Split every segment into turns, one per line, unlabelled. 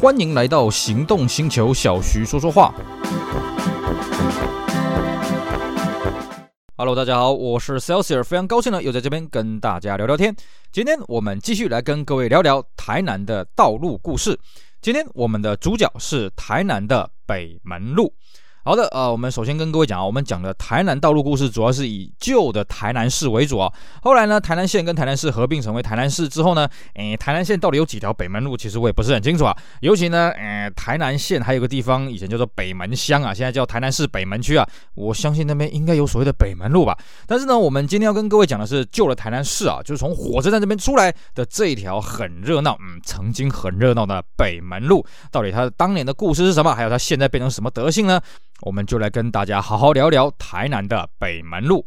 欢迎来到行动星球，小徐说说话。Hello，大家好，我是 Celsius，非常高兴呢，又在这边跟大家聊聊天。今天我们继续来跟各位聊聊台南的道路故事。今天我们的主角是台南的北门路。好的，呃，我们首先跟各位讲啊，我们讲的台南道路故事主要是以旧的台南市为主啊。后来呢，台南县跟台南市合并成为台南市之后呢，诶，台南县到底有几条北门路，其实我也不是很清楚啊。尤其呢，呃，台南县还有个地方以前叫做北门乡啊，现在叫台南市北门区啊。我相信那边应该有所谓的北门路吧。但是呢，我们今天要跟各位讲的是旧的台南市啊，就是从火车站这边出来的这一条很热闹，嗯，曾经很热闹的北门路，到底它当年的故事是什么？还有它现在变成什么德性呢？我们就来跟大家好好聊聊台南的北门路。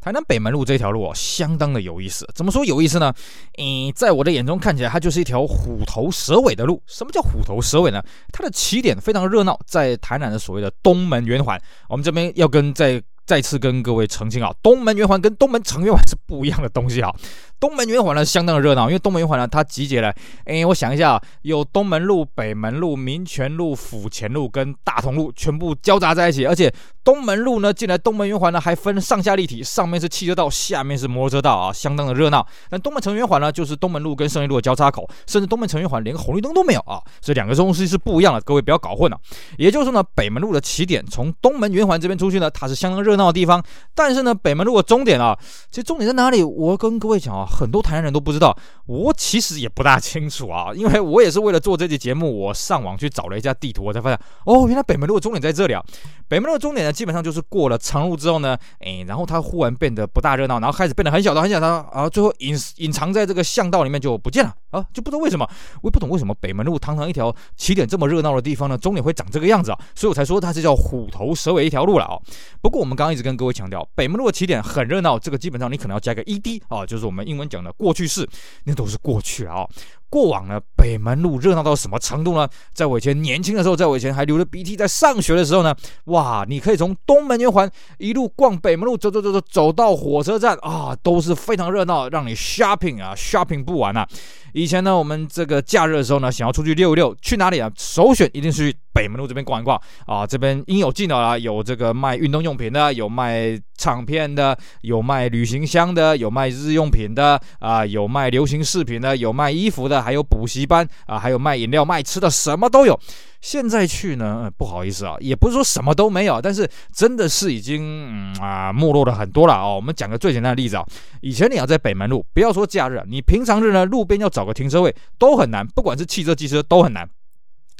台南北门路这条路哦，相当的有意思。怎么说有意思呢？嗯，在我的眼中看起来，它就是一条虎头蛇尾的路。什么叫虎头蛇尾呢？它的起点非常热闹，在台南的所谓的东门圆环。我们这边要跟在再次跟各位澄清啊，东门圆环跟东门城圆环是不一样的东西啊。东门圆环呢，相当的热闹，因为东门圆环呢，它集结了，哎，我想一下，有东门路、北门路、民权路、府前路跟大同路全部交杂在一起，而且东门路呢，进来东门圆环呢，还分上下立体，上面是汽车道，下面是摩托车道啊，相当的热闹。那东门城圆环呢，就是东门路跟胜利路的交叉口，甚至东门城圆环连个红绿灯都没有啊，这两个东西是不一样的，各位不要搞混了。也就是说呢，北门路的起点从东门圆环这边出去呢，它是相当热闹的地方，但是呢，北门路的终点啊，其实终点在哪里？我跟各位讲啊，很多台南人都不知道，我其实也不大清楚啊，因为我也是为了做这期节目，我上网去找了一下地图，我才发现哦，原来北门路的终点在这里啊。北门路的终点呢，基本上就是过了长路之后呢，哎，然后它忽然变得不大热闹，然后开始变得很小的很小的啊，最后隐隐藏在这个巷道里面就不见了啊，就不知道为什么，我也不懂为什么北门路堂堂一条起点这么热闹的地方呢，终点会长这个样子啊，所以我才说它是叫虎头蛇尾一条路了啊。不过我们刚刚一直跟各位强调，北门路的起点很热闹，这个基本上你可能要加个 ED 啊，就是我们英文讲的过去式，那都是过去啊。过往呢，北门路热闹到什么程度呢？在我以前年轻的时候，在我以前还流着鼻涕在上学的时候呢，哇，你可以从东门圆环一路逛北门路，走走走走，走到火车站啊，都是非常热闹，让你 shopping 啊，shopping 不完啊。以前呢，我们这个假日的时候呢，想要出去溜一溜，去哪里啊？首选一定是去北门路这边逛一逛啊，这边应有尽有啦，有这个卖运动用品的，有卖唱片的，有卖旅行箱的，有卖日用品的啊，有卖流行饰品的，有卖衣服的，还有补习班啊，还有卖饮料、卖吃的，什么都有。现在去呢，不好意思啊，也不是说什么都没有，但是真的是已经嗯啊没落了很多了哦。我们讲个最简单的例子啊，以前你要在北门路，不要说假日，你平常日呢，路边要找个停车位都很难，不管是汽车、机车都很难。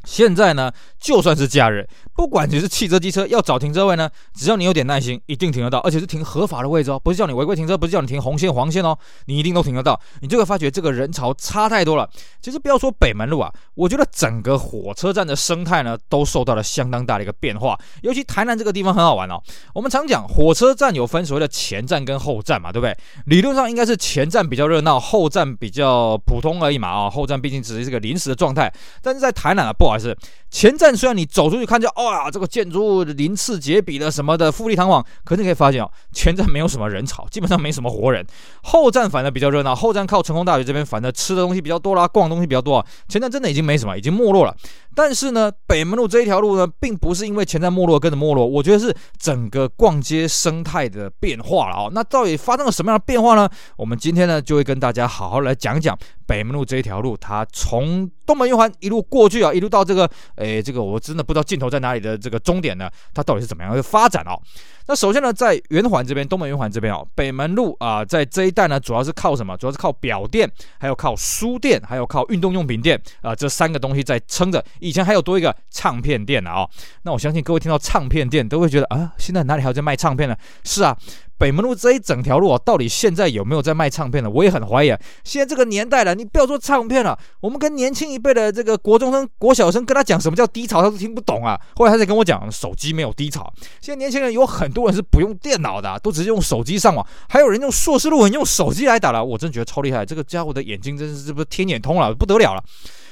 现在呢，就算是假日，不管你是汽车、机车，要找停车位呢，只要你有点耐心，一定停得到，而且是停合法的位置哦，不是叫你违规停车，不是叫你停红线、黄线哦，你一定都停得到。你就会发觉这个人潮差太多了。其实不要说北门路啊，我觉得整个火车站的生态呢，都受到了相当大的一个变化。尤其台南这个地方很好玩哦。我们常讲火车站有分所谓的前站跟后站嘛，对不对？理论上应该是前站比较热闹，后站比较普通而已嘛啊。后站毕竟只是这个临时的状态，但是在台南啊，不好。还是前站，虽然你走出去看见，哇，这个建筑物鳞次栉比的什么的富丽堂皇，可是你可以发现哦，前站没有什么人潮，基本上没什么活人。后站反而比较热闹，后站靠成功大学这边，反正吃的东西比较多啦，逛的东西比较多啊。前站真的已经没什么，已经没落了。但是呢，北门路这一条路呢，并不是因为前站没落跟着没落，我觉得是整个逛街生态的变化了哦。那到底发生了什么样的变化呢？我们今天呢，就会跟大家好好来讲讲北门路这一条路，它从东门圆环一路过去啊，一路到这个，诶，这个我真的不知道尽头在哪里的这个终点呢，它到底是怎么样的发展哦？那首先呢，在圆环这边，东门圆环这边哦，北门路啊、在这一带呢，主要是靠什么？主要是靠表店，还有靠书店，还有靠运动用品店啊、这三个东西在撑着。以前还有多一个唱片店呢啊、那我相信各位听到唱片店都会觉得啊，现在哪里还有在卖唱片呢？是啊。北门路这一整条路啊，到底现在有没有在卖唱片呢？我也很怀疑啊。现在这个年代了，你不要说唱片了，我们跟年轻一辈的这个国中生、国小生跟他讲什么叫低潮，他都听不懂啊。后来他才跟我讲，手机没有低潮。现在年轻人有很多人是不用电脑的，都直接用手机上网，还有人用硕士论文用手机来打了。我真觉得超厉害，这个家伙的眼睛真是是不是天眼通了，不得了了。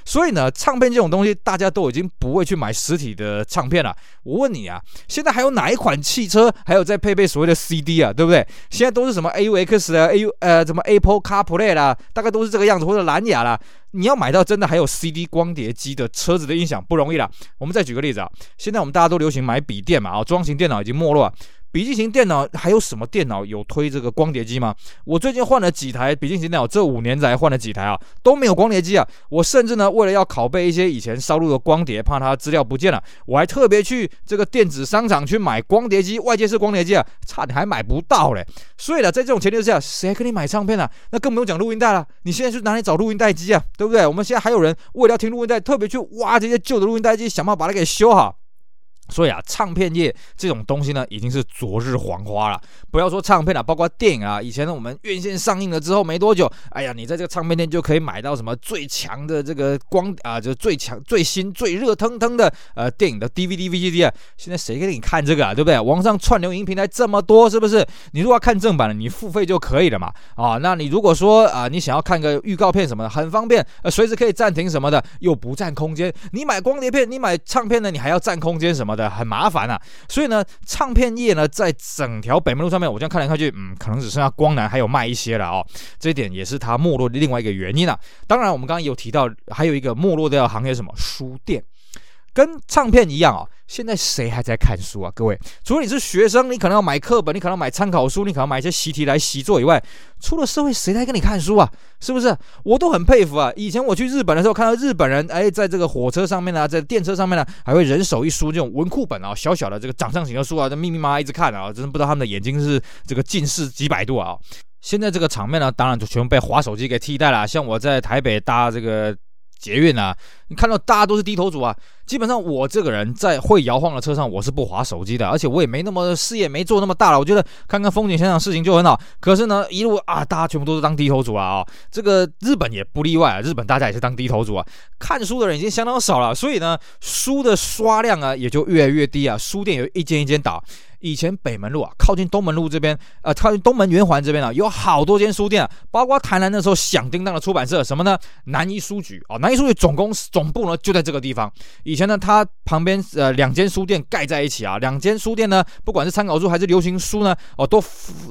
所以呢，唱片这种东西大家都已经不会去买实体的唱片了。我问你啊，现在还有哪一款汽车还有在配备所谓的 CD 啊？对不对？现在都是什么 AUX 啊，AU 呃，什么 Apple CarPlay 啦，大概都是这个样子，或者蓝牙啦。你要买到真的还有 CD 光碟机的车子的音响不容易啦。我们再举个例子啊，现在我们大家都流行买笔电嘛，啊，中型电脑已经没落。笔记型电脑还有什么电脑有推这个光碟机吗？我最近换了几台笔记型电脑，这五年来换了几台啊，都没有光碟机啊。我甚至呢，为了要拷贝一些以前烧录的光碟，怕它资料不见了，我还特别去这个电子商场去买光碟机，外接式光碟机啊，差点还买不到嘞。所以呢，在这种前提之下，谁跟你买唱片啊？那更不用讲录音带了。你现在去哪里找录音带机啊？对不对？我们现在还有人为了要听录音带，特别去挖这些旧的录音带机，想办法把它给修好。所以啊，唱片业这种东西呢，已经是昨日黄花了。不要说唱片了，包括电影啊，以前呢，我们院线上映了之后没多久，哎呀，你在这个唱片店就可以买到什么最强的这个光啊，就是最强、最新、最热腾腾的呃电影的 DVD、VCD 啊。现在谁给你看这个啊？对不对？网上串流影平台这么多，是不是？你如果要看正版的，你付费就可以了嘛。啊，那你如果说啊，你想要看个预告片什么的，很方便，呃，随时可以暂停什么的，又不占空间。你买光碟片，你买唱片呢，你还要占空间什么的。很麻烦啊，所以呢，唱片业呢，在整条北门路上面，我这样看来看去，嗯，可能只剩下光南还有卖一些了哦。这一点也是它没落的另外一个原因啊。当然，我们刚刚有提到，还有一个没落的行业什么？书店。跟唱片一样啊，现在谁还在看书啊？各位，除了你是学生，你可能要买课本，你可能要买参考书，你可能买一些习题来习作以外，出了社会谁来跟你看书啊？是不是？我都很佩服啊！以前我去日本的时候，看到日本人哎，在这个火车上面呢、啊，在电车上面呢、还会人手一书这种文库本啊，小小的这个掌上型的书啊，这密密麻麻一直看啊，真是不知道他们的眼睛是这个近视几百度啊！现在这个场面呢，当然就全部被滑手机给替代了。像我在台北搭这个。捷运啊，你看到大家都是低头族啊。基本上我这个人在会摇晃的车上，我是不划手机的，而且我也没那么视野没做那么大了。我觉得看看风景，想想事情就很好。可是呢，一路啊，大家全部都是当低头族啊、这个日本也不例外啊，日本大家也是当低头族啊。看书的人已经相当少了，所以呢，书的刷量啊也就越来越低啊。书店有一间一间倒。以前北门路啊，靠近东门路这边，呃，靠近东门圆环这边啊，有好多间书店啊，包括台南那时候响叮当的出版社，什么呢？南一书局啊，南一书局总公总部呢就在这个地方。以前呢，它旁边呃两间书店盖在一起啊，两间书店呢，不管是参考书还是流行书呢，哦，都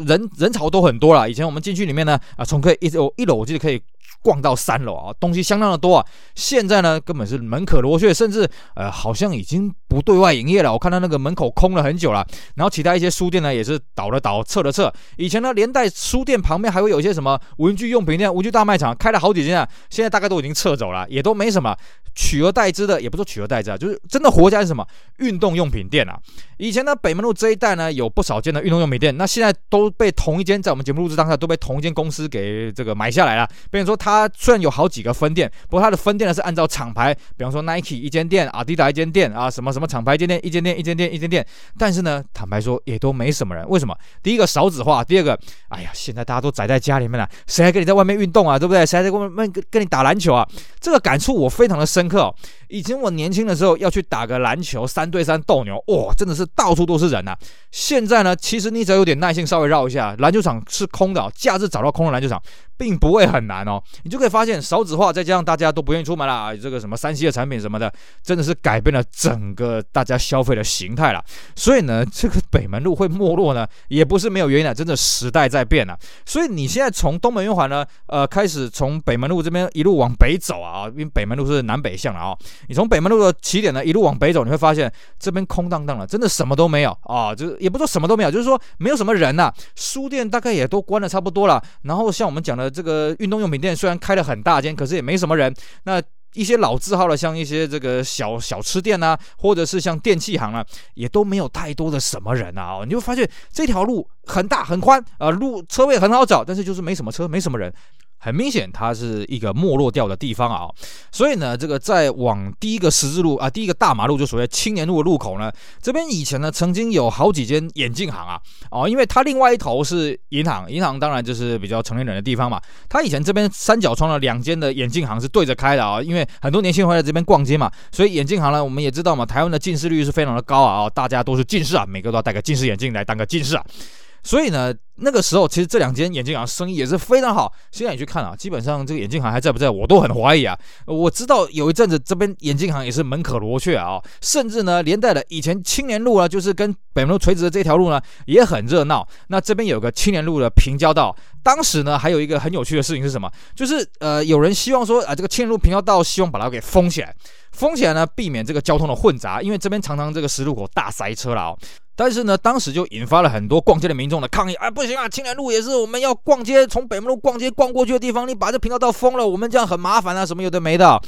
人人潮都很多了。以前我们进去里面呢，啊，从可以一楼一楼我记得可以。逛到三楼啊，东西相当的多啊。现在呢，根本是门可罗雀，甚至呃，好像已经不对外营业了。我看到那个门口空了很久了。然后其他一些书店呢，也是倒了倒，撤了撤。以前呢，连带书店旁边还会有一些什么文具用品店、文具大卖场，开了好几间啊。现在大概都已经撤走了，也都没什么。取而代之的，也不说取而代之啊，就是真的活下来是什么？运动用品店啊。以前呢，北门路这一带呢，有不少间的运动用品店，那现在都被同一间，在我们节目录制当下都被同一间公司给这个买下来了。比如说，它虽然有好几个分店，不过它的分店呢是按照厂牌，比方说 Nike 一间店，阿迪达一间店啊，什么什么厂牌一间店，一间店一间店一间店。但是呢，坦白说也都没什么人。为什么？第一个少子化，第二个，哎呀，现在大家都宅在家里面了，谁还跟你在外面运动啊？对不对？谁还在外面跟跟你打篮球啊？这个感触我非常的深。深刻哦，以前我年轻的时候要去打个篮球，三对三斗牛，哇，真的是到处都是人呐。现在呢，其实你只要有点耐心，稍微绕一下，篮球场是空的，假日找到空的篮球场。并不会很难哦，你就可以发现少子化，再加上大家都不愿意出门了，这个什么三 C 的产品什么的，真的是改变了整个大家消费的形态了。所以呢，这个北门路会没落呢，也不是没有原因的，真的时代在变了。所以你现在从东门圆环呢，呃，开始从北门路这边一路往北走啊，因为北门路是南北向的啊，你从北门路的起点呢一路往北走，你会发现这边空荡荡的，真的什么都没有啊，就是也不说什么都没有，就是说没有什么人呐，书店大概也都关的差不多了。然后像我们讲的。这个运动用品店虽然开了很大间，可是也没什么人。那一些老字号的，像一些这个小小吃店啊，或者是像电器行啊，也都没有太多的什么人啊。哦，你会发现这条路很大很宽，呃，路车位很好找，但是就是没什么车，没什么人。很明显，它是一个没落掉的地方啊，所以呢，这个在往第一个十字路啊，第一个大马路就所谓青年路的路口呢，这边以前呢曾经有好几间眼镜行啊，哦，因为它另外一头是银行，银行当然就是比较成年人的地方嘛，它以前这边三角窗的两间的眼镜行是对着开的啊，因为很多年轻人会来这边逛街嘛，所以眼镜行呢，我们也知道嘛，台湾的近视率是非常的高啊，大家都是近视啊，每个都要戴个近视眼镜来当个近视啊。所以呢，那个时候，其实这两间眼镜行生意也是非常好。现在你去看啊，基本上这个眼镜行还在不在，我都很怀疑啊。我知道有一阵子这边眼镜行也是门可罗雀啊，甚至呢，连带的以前青年路啊，就是跟北门路垂直的这条路呢，也很热闹。那这边有个青年路的平交道，当时呢，还有一个很有趣的事情是什么？就是呃，有人希望说啊，这个青年路平交道希望把它给封起来，封起来呢，避免这个交通的混杂，因为这边常常这个十字路口大塞车了哦。但是呢，当时就引发了很多逛街的民众的抗议。哎，不行 啊，青年路也是我们要逛街，从北门路逛街逛过去的地方，你把这平交道封了，我们这样很麻烦啊，什么有的没的。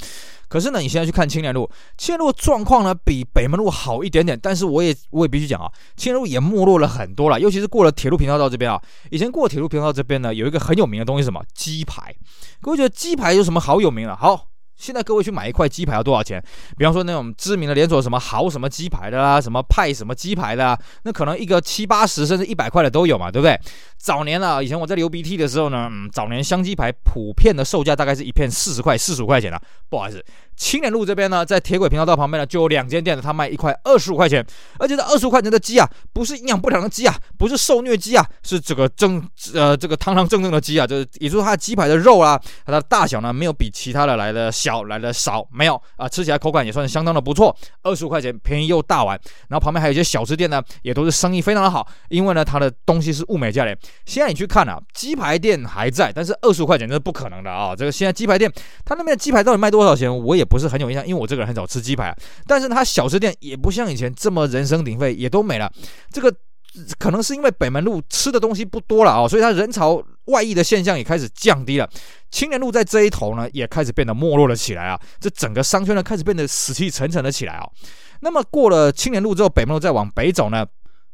可是呢，你现在去看青年路，青年路状况呢比北门路好一点点。但是我也我也必须讲啊，青年路也没落了很多了，尤其是过了铁路平交道这边啊。以前过铁路平交道这边呢，有一个很有名的东西什么？鸡排。各位觉得鸡排有什么好有名的？好。现在各位去买一块鸡排要多少钱？比方说那种知名的连锁，什么豪什么鸡排的啦，什么派什么鸡排的啊，那可能一个七八十甚至一百块的都有嘛，对不对？早年啊，以前我在流鼻涕的时候呢，嗯，早年香鸡排普遍的售价大概是一片四十块、四十五块钱的，不好意思。青年路这边呢，在铁轨平交道旁边呢，就有两间店的，他卖一块二十五块钱，而且这二十五块钱的鸡啊，不是营养不良的鸡啊，不是受虐鸡啊，是这个正呃这个堂堂正正的鸡啊，就是也就是说它的鸡排的肉啊，它的大小呢，没有比其他的来的小，来的少，没有啊，吃起来口感也算是相当的不错，二十五块钱便宜又大碗，然后旁边还有一些小吃店呢，也都是生意非常的好，因为呢它的东西是物美价廉。现在你去看啊，鸡排店还在，但是二十五块钱这是不可能的啊，这个现在鸡排店它那边的鸡排到底卖多少钱，我也。不是很有印象，因为我这个人很少吃鸡排啊。但是他小吃店也不像以前这么人声鼎沸，也都没了。这个可能是因为北门路吃的东西不多了啊，所以它人潮外溢的现象也开始降低了。青年路在这一头呢，也开始变得没落了起来啊。这整个商圈呢，开始变得死气沉沉的起来啊。那么过了青年路之后，北门路再往北走呢？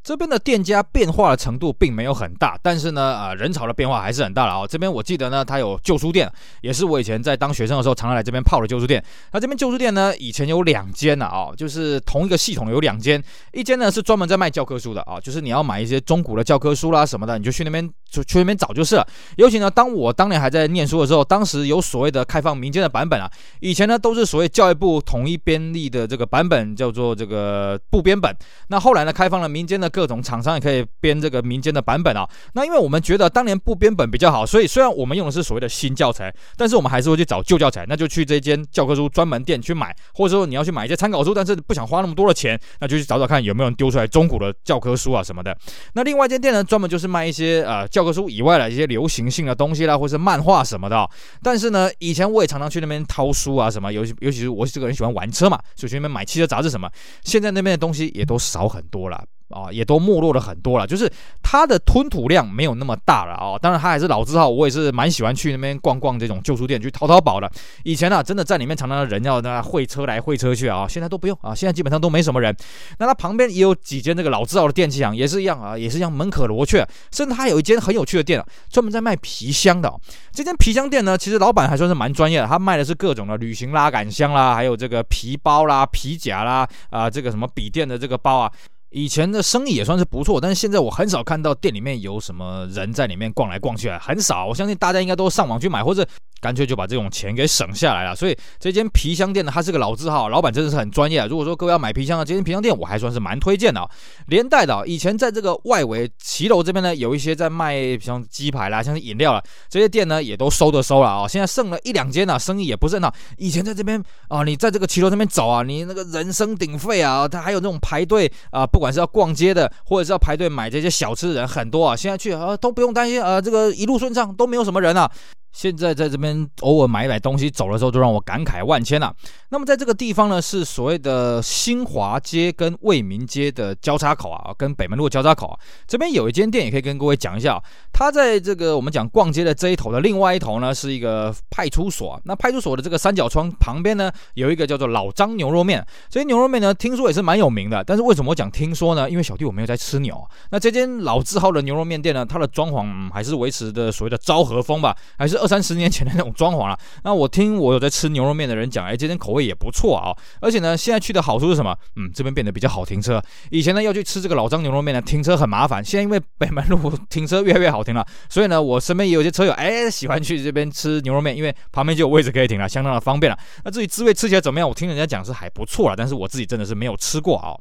这边的店家变化的程度并没有很大，但是呢，呃，人潮的变化还是很大了啊。这边我记得呢，它有旧书店，也是我以前在当学生的时候常常来这边泡的旧书店。那这边旧书店呢，以前有两间呢，啊，就是同一个系统有两间，一间呢是专门在卖教科书的啊，就是你要买一些中古的教科书啦什么的，你就去那边就去那边找就是了。尤其呢，当我当年还在念书的时候，当时有所谓的开放民间的版本啊，以前呢都是所谓教育部统一编立的这个版本，叫做这个部编本。那后来呢，开放了民间的。各种厂商也可以编这个民间的版本啊。那因为我们觉得当年不编本比较好，所以虽然我们用的是所谓的新教材，但是我们还是会去找旧教材。那就去这间教科书专门店去买，或者说你要去买一些参考书，但是不想花那么多的钱，那就去找找看有没有人丢出来中古的教科书啊什么的。那另外一间店呢，专门就是卖一些呃教科书以外的一些流行性的东西啦，或是漫画什么的。但是呢，以前我也常常去那边掏书啊什么，尤其尤其是我这个人喜欢玩车嘛，所以去那边买汽车杂志什么。现在那边的东西也都少很多了。啊，也都没落了很多了，就是它的吞吐量没有那么大了啊。当然，它还是老字号，我也是蛮喜欢去那边逛逛这种旧书店，去淘淘宝的。以前啊，真的在里面常常人要那会车来会车去啊，现在都不用啊，现在基本上都没什么人。那它旁边也有几间这个老字号的电器行，也是一样啊，也是一样门可罗雀。甚至它有一间很有趣的店啊，专门在卖皮箱的。这间皮箱店呢，其实老板还算是蛮专业的，他卖的是各种的旅行拉杆箱啦，还有这个皮包啦、皮夹啦啊，这个什么笔电的这个包啊。以前的生意也算是不错，但是现在我很少看到店里面有什么人在里面逛来逛去啊，很少。我相信大家应该都上网去买，或者。干脆就把这种钱给省下来了，所以这间皮箱店呢，它是个老字号，老板真的是很专业。如果说各位要买皮箱的，这间皮箱店我还算是蛮推荐的。连带的，以前在这个外围骑楼这边呢，有一些在卖像鸡排啦，像是饮料啦，这些店呢也都收的收了啊。现在剩了一两间呢，生意也不是很好。以前在这边啊，你在这个骑楼这边走啊，你那个人声鼎沸啊，它还有那种排队啊，不管是要逛街的，或者是要排队买这些小吃的人很多啊。现在去啊都不用担心啊，这个一路顺畅，都没有什么人啊。现在在这边偶尔买一买东西走的时候，就让我感慨万千了。那么在这个地方呢，是所谓的新华街跟卫民街的交叉口啊，跟北门路交叉口啊。这边有一间店，也可以跟各位讲一下。它在这个我们讲逛街的这一头的另外一头呢，是一个派出所。那派出所的这个三角窗旁边呢，有一个叫做老张牛肉面。这些牛肉面呢，听说也是蛮有名的。但是为什么我讲听说呢？因为小弟我没有在吃牛。那这间老字号的牛肉面店呢，它的装潢、还是维持的所谓的昭和风吧，还是。二三十年前的那种装潢了，那我听我有在吃牛肉面的人讲，哎，这间口味也不错啊，而且呢，现在去的好处是什么？嗯，这边变得比较好停车。以前呢，要去吃这个老张牛肉面呢，停车很麻烦。现在因为北门路停车越来越好停了，所以呢，我身边也有些车友，哎，喜欢去这边吃牛肉面，因为旁边就有位置可以停了，相当的方便了。那至于滋味吃起来怎么样？我听人家讲是还不错了，但是我自己真的是没有吃过啊。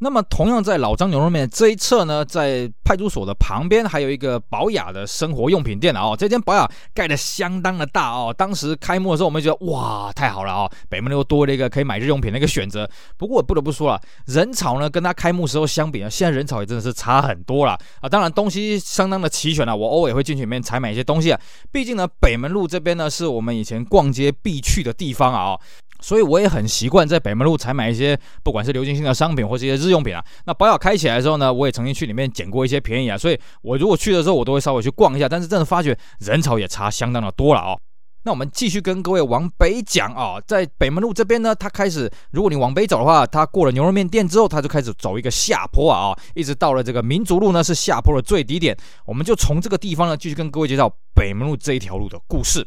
那么，同样在老张牛肉面这一侧呢，在派出所的旁边还有一个宝雅的生活用品店哦。这间宝雅盖得相当的大哦。当时开幕的时候，我们觉得哇，太好了哦，北门又多了一个可以买日用品的一个选择。不过我不得不说了，人潮呢跟他开幕时候相比呢，现在人潮也真的是差很多了啊。当然东西相当的齐全了，我偶尔会进去里面采买一些东西啊。毕竟呢，北门路这边呢是我们以前逛街必去的地方啊。所以我也很习惯在北门路采买一些，不管是流行性的商品或是一些日用品啊。那保养开起来的时候呢，我也曾经去里面捡过一些便宜啊。所以我如果去的时候，我都会稍微去逛一下。但是真的发觉人潮也差相当的多了哦。那我们继续跟各位往北讲啊，在北门路这边呢，它开始，如果你往北走的话，它过了牛肉面店之后，它就开始走一个下坡啊，一直到了这个民族路呢，是下坡的最低点。我们就从这个地方呢，继续跟各位介绍北门路这一条路的故事。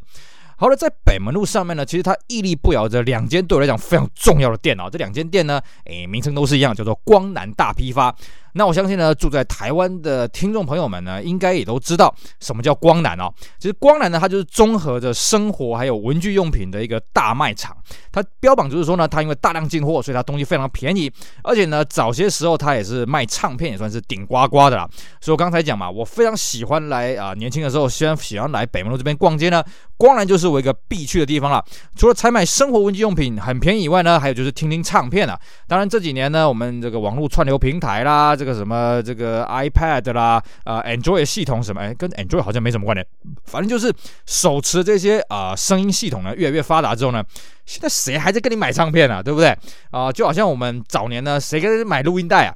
好了，在北门路上面呢，其实它屹立不摇着两间对我来讲非常重要的店啊。这两间店呢，诶，名称都是一样，叫做光南大批发。那我相信呢，住在台湾的听众朋友们呢，应该也都知道什么叫光南哦。其实光南呢，它就是综合着生活还有文具用品的一个大卖场。它标榜就是说呢，它因为大量进货，所以它东西非常便宜。而且呢，早些时候它也是卖唱片，也算是顶呱呱的啦。所以我刚才讲嘛，我非常喜欢来啊，年轻的时候虽然喜欢来北门路这边逛街呢，光南就是我一个必去的地方了。除了采买生活文具用品很便宜以外呢，还有就是听听唱片啊。当然这几年呢，我们这个网络串流平台啦。这个什么这个 iPad 啦，呃，Android 系统什么，哎，跟 Android 好像没什么关联。反正就是手持这些啊、呃、声音系统呢，越来越发达之后呢，现在谁还在跟你买唱片啊？对不对？啊、就好像我们早年呢，谁跟你买录音带啊？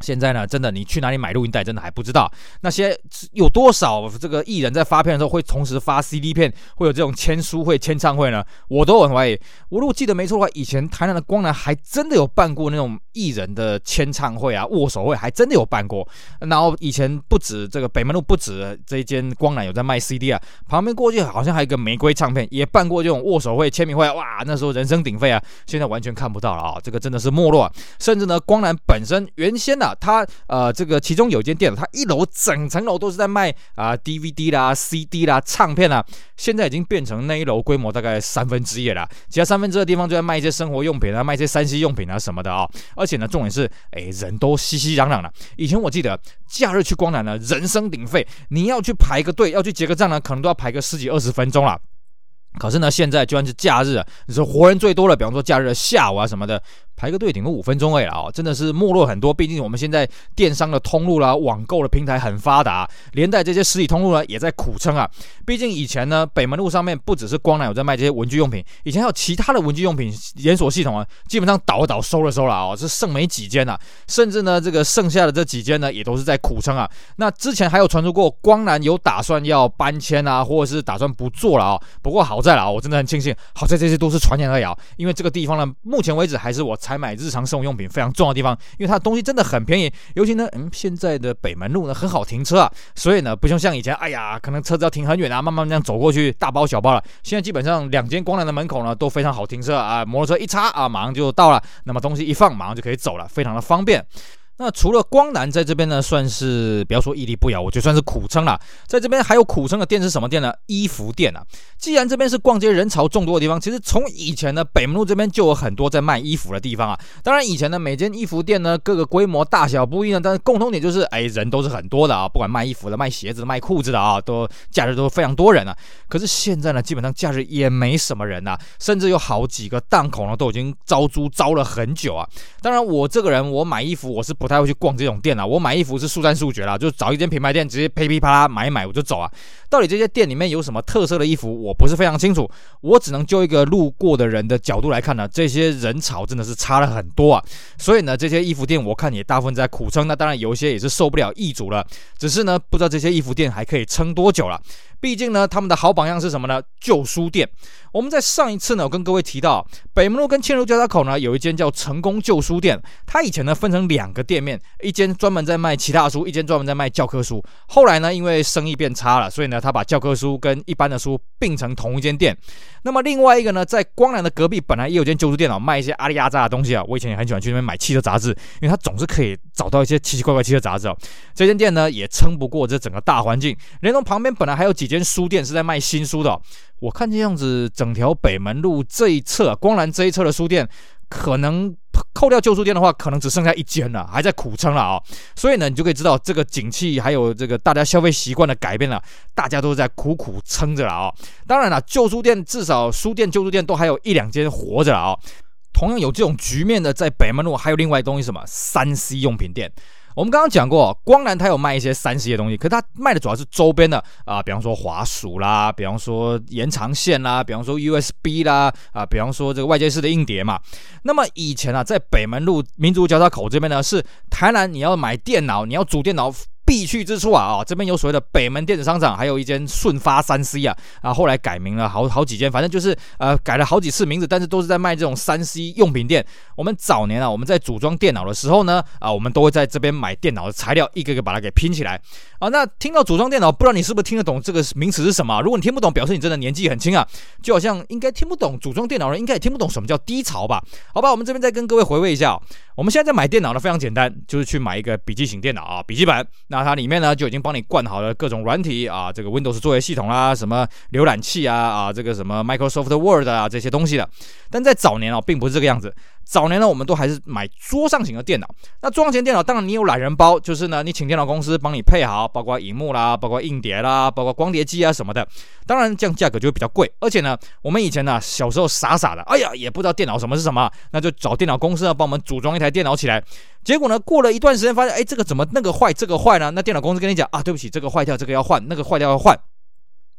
现在呢，真的，你去哪里买录音带，真的还不知道。那些有多少这个艺人在发片的时候会同时发 CD 片，会有这种签书会、签唱会呢？我都很怀疑。我如果记得没错的话，以前台南的光南还真的有办过那种艺人的签唱会啊、握手会，还真的有办过。然后以前不止这个北门路，不止这一间光南有在卖 CD 啊，旁边过去好像还有一个玫瑰唱片，也办过这种握手会、签名会。哇，那时候人声鼎沸啊，现在完全看不到了啊，这个真的是没落。甚至呢，光南本身原先呢。它呃，这个其中有一间店，它一楼整层楼都是在卖啊、DVD 啦、CD 啦、唱片啦，现在已经变成那一楼规模大概三分之一了，其他三分之二地方就在卖一些生活用品啊、卖一些 3C 用品啊什么的啊、而且呢，重点是，哎，人都熙熙攘攘的。以前我记得假日去光南呢，人声鼎沸，你要去排个队，要去结个账呢，可能都要排个十几二十分钟了。可是呢，现在就算是假日，你说活人最多了，比方说假日的下午啊什么的。排个队顶个五分钟而已啊，真的是没落很多。毕竟我们现在电商的通路啦、网购的平台很发达，连带这些实体通路呢也在苦撑啊。毕竟以前呢，北门路上面不只是光南有在卖这些文具用品，以前还有其他的文具用品连锁系统啊，基本上倒了倒，收了收了啊，是剩没几间啊。甚至呢，这个剩下的这几间呢，也都是在苦撑啊。那之前还有传出过光南有打算要搬迁啊，或者是打算不做了啊。不过好在了啊，我真的很庆幸，好在这些都是传言而已啊。因为这个地方呢，目前为止还是我。采买日常生活用品非常重要的地方，因为它的东西真的很便宜，尤其呢，嗯，现在的北门路呢很好停车啊，所以呢，不像像以前，哎呀，可能车子要停很远啊，慢慢这样走过去，大包小包了。现在基本上两间光南的门口呢都非常好停车啊，摩托车一插啊，马上就到了，那么东西一放，马上就可以走了，非常的方便。那除了光南在这边呢，算是不要说屹立不摇，我就算是苦撑了。在这边还有苦撑的店是什么店呢？衣服店啊。既然这边是逛街人潮众多的地方，其实从以前呢，北门路这边就有很多在卖衣服的地方啊。当然以前呢，每间衣服店呢，各个规模大小不一呢，但是共同点就是，哎，人都是很多的啊。不管卖衣服的、卖鞋子的、卖裤子的啊，都假日都非常多人啊。可是现在呢，基本上假日也没什么人呐、啊，甚至有好几个档口呢，都已经招租招了很久啊。当然我这个人，我买衣服我是不不太会去逛这种店啊，我买衣服是速战速决啦，就找一间品牌店，直接噼噼啪啦买一买我就走啊。到底这些店里面有什么特色的衣服，我不是非常清楚。我只能就一个路过的人的角度来看呢，这些人潮真的是差了很多啊。所以呢，这些衣服店我看也大部分在苦撑，那当然有一些也是受不了易主了。只是呢，不知道这些衣服店还可以撑多久了。毕竟呢，他们的好榜样是什么呢？旧书店。我们在上一次呢，我跟各位提到，北门路跟千如交叉口呢，有一间叫成功旧书店。它以前呢分成两个店面，一间专门在卖其他书，一间专门在卖教科书。后来呢，因为生意变差了，所以呢，他把教科书跟一般的书并成同一间店。那么另外一个呢，在光南的隔壁，本来也有间旧书店啊，卖一些阿里阿扎的东西啊。我以前也很喜欢去那边买汽车杂志，因为它总是可以找到一些奇奇怪怪汽车杂志哦。这间店呢，也撑不过这整个大环境。连同旁边本来还有几间。间书店是在卖新书的，我看这样子，整条北门路这一侧，光南这一侧的书店，可能扣掉旧书店的话，可能只剩下一间了，还在苦撑了啊。所以呢，你就可以知道这个景气还有这个大家消费习惯的改变了，大家都在苦苦撑着了啊。当然了，旧书店至少书店、旧书店都还有一两间活着了啊。同样有这种局面的，在北门路还有另外东西什么三 C 用品店。我们刚刚讲过，光南它有卖一些三 C 的东西，可是它卖的主要是周边的啊，比方说滑鼠啦，比方说延长线啦，比方说 USB 啦，啊，比方说这个外接式的硬碟嘛。那么以前啊，在北门路民族交叉口这边呢，是台南你要买电脑，你要组电脑。必去之处啊啊，这边有所谓的北门电子商场，还有一间顺发三 C 啊啊，后来改名了好好几间，反正就是呃改了好几次名字，但是都是在卖这种三 C 用品店。我们早年啊，我们在组装电脑的时候呢啊，我们都会在这边买电脑的材料，一个个把它给拼起来啊。那听到组装电脑，不知道你是不是听得懂这个名词是什么？如果你听不懂，表示你真的年纪很轻啊，就好像应该听不懂组装电脑的人，应该也听不懂什么叫低潮吧？好吧，我们这边再跟各位回味一下。我们现在在买电脑呢，非常简单，就是去买一个笔记型电脑啊，笔记本。那它里面呢就已经帮你灌好了各种软体啊，这个 Windows 作业系统啦，什么浏览器啊啊，这个什么 Microsoft Word 啊这些东西的。但在早年啊，并不是这个样子。早年呢，我们都还是买桌上型的电脑。那桌上型电脑，当然你有懒人包，就是呢，你请电脑公司帮你配好，包括荧幕啦，包括硬碟啦，包括光碟机啊什么的。当然这样价格就会比较贵。而且呢，我们以前呢，小时候傻傻的，哎呀，也不知道电脑什么是什么，那就找电脑公司呢帮我们组装一台电脑起来。结果呢，过了一段时间，发现，哎，这个怎么那个坏，这个坏呢？那电脑公司跟你讲啊，对不起，这个坏掉，这个要换，那个坏掉要换。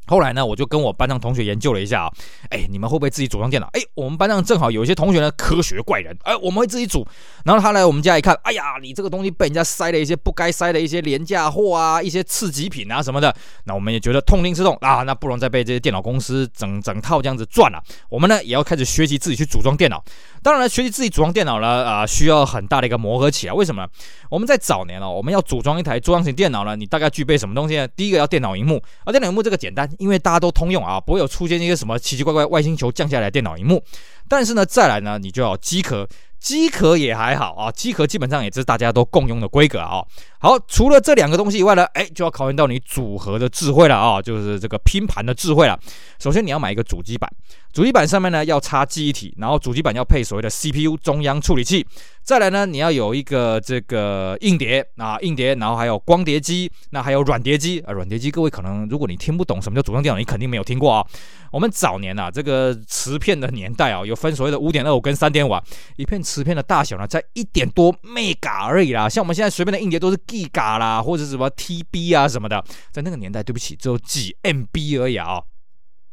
后来呢，我就跟我班上同学研究了一下啊，哎，你们会不会自己组装电脑？哎，我们班上正好有一些同学呢，科学怪人，哎，我们会自己组。然后他来我们家一看，哎呀，你这个东西被人家塞了一些不该塞的一些廉价货啊，一些次级品啊什么的。那我们也觉得痛定思痛啊，那不能再被这些电脑公司整整套这样子赚了。我们呢也要开始学习自己去组装电脑。当然了，学习自己组装电脑呢，啊、需要很大的一个磨合期啊。为什么呢？我们在早年哦，我们要组装一台桌上型电脑呢，你大概具备什么东西呢？第一个要电脑荧幕，而电脑荧幕这个简单，因为大家都通用啊，不会有出现一些什么奇奇怪怪外星球降下来的电脑荧幕。但是呢，再来呢，你就要机壳。机壳也还好啊，机壳基本上也是大家都共用的规格啊。好，除了这两个东西以外呢，哎，就要考验到你组合的智慧了啊，就是这个拼盘的智慧了。首先你要买一个主机板，主机板上面呢要插记忆体，然后主机板要配所谓的 CPU 中央处理器。再来呢，你要有一个这个硬碟啊，硬碟，然后还有光碟机，那还有软碟机啊，软碟机各位可能如果你听不懂什么叫组装电脑，你肯定没有听过啊。我们早年啊，这个磁片的年代啊，有分所谓的五点二五跟三点五啊，一片磁片的大小呢，在一点多 mega 而已啦。像我们现在随便的硬碟都是 giga 啦，或者什么 TB 啊什么的，在那个年代，对不起，只有几 MB 而已啊。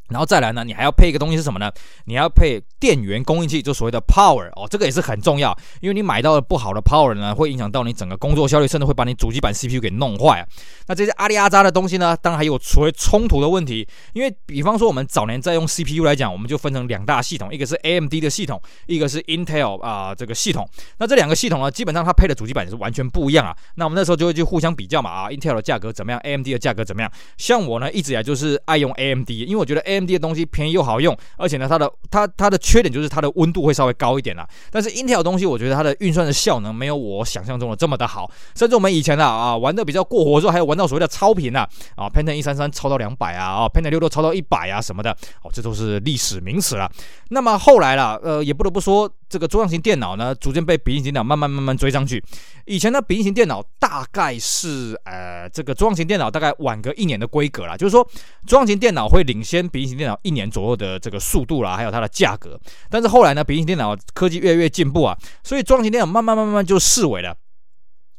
然后再来呢，你还要配一个东西是什么呢？你要配电源供应器，就所谓的 power 哦，这个也是很重要，因为你买到了不好的 power 呢，会影响到你整个工作效率，甚至会把你主机板 CPU 给弄坏。那这些阿里阿扎的东西呢，当然还有所谓冲突的问题，因为比方说我们早年在用 CPU 来讲，我们就分成两大系统，一个是 AMD 的系统，一个是 Intel 啊、这个系统。那这两个系统呢，基本上它配的主机板也是完全不一样啊。那我们那时候就会去互相比较嘛啊，Intel 的价格怎么样，AMD 的价格怎么样？像我呢，一直以来就是爱用 AMD，因为我觉得 A AMD 的东西便宜又好用，而且呢，它的它它的缺点就是它的温度会稍微高一点啦。但是 Intel 的东西，我觉得它的运算的效能没有我想象中的这么的好。甚至我们以前啊啊玩的比较过火的时候，还有玩到所谓的超频啊啊，Pentium 一三三超到两百啊啊，Pentium 六六超到一百啊什么的，哦，这都是历史名词了。那么后来啦，呃，也不得不说，这个桌上型电脑呢，逐渐被笔记型电脑慢慢慢慢追上去。以前呢，笔记型电脑大概是呃，这个桌上型电脑大概晚个一年的规格啦，就是说桌上型电脑会领先笔记型电脑一年左右的这个速度啦，还有它的价格。但是后来呢，笔记型电脑科技越来越进步啊，所以桌型电脑慢慢慢慢就式微了。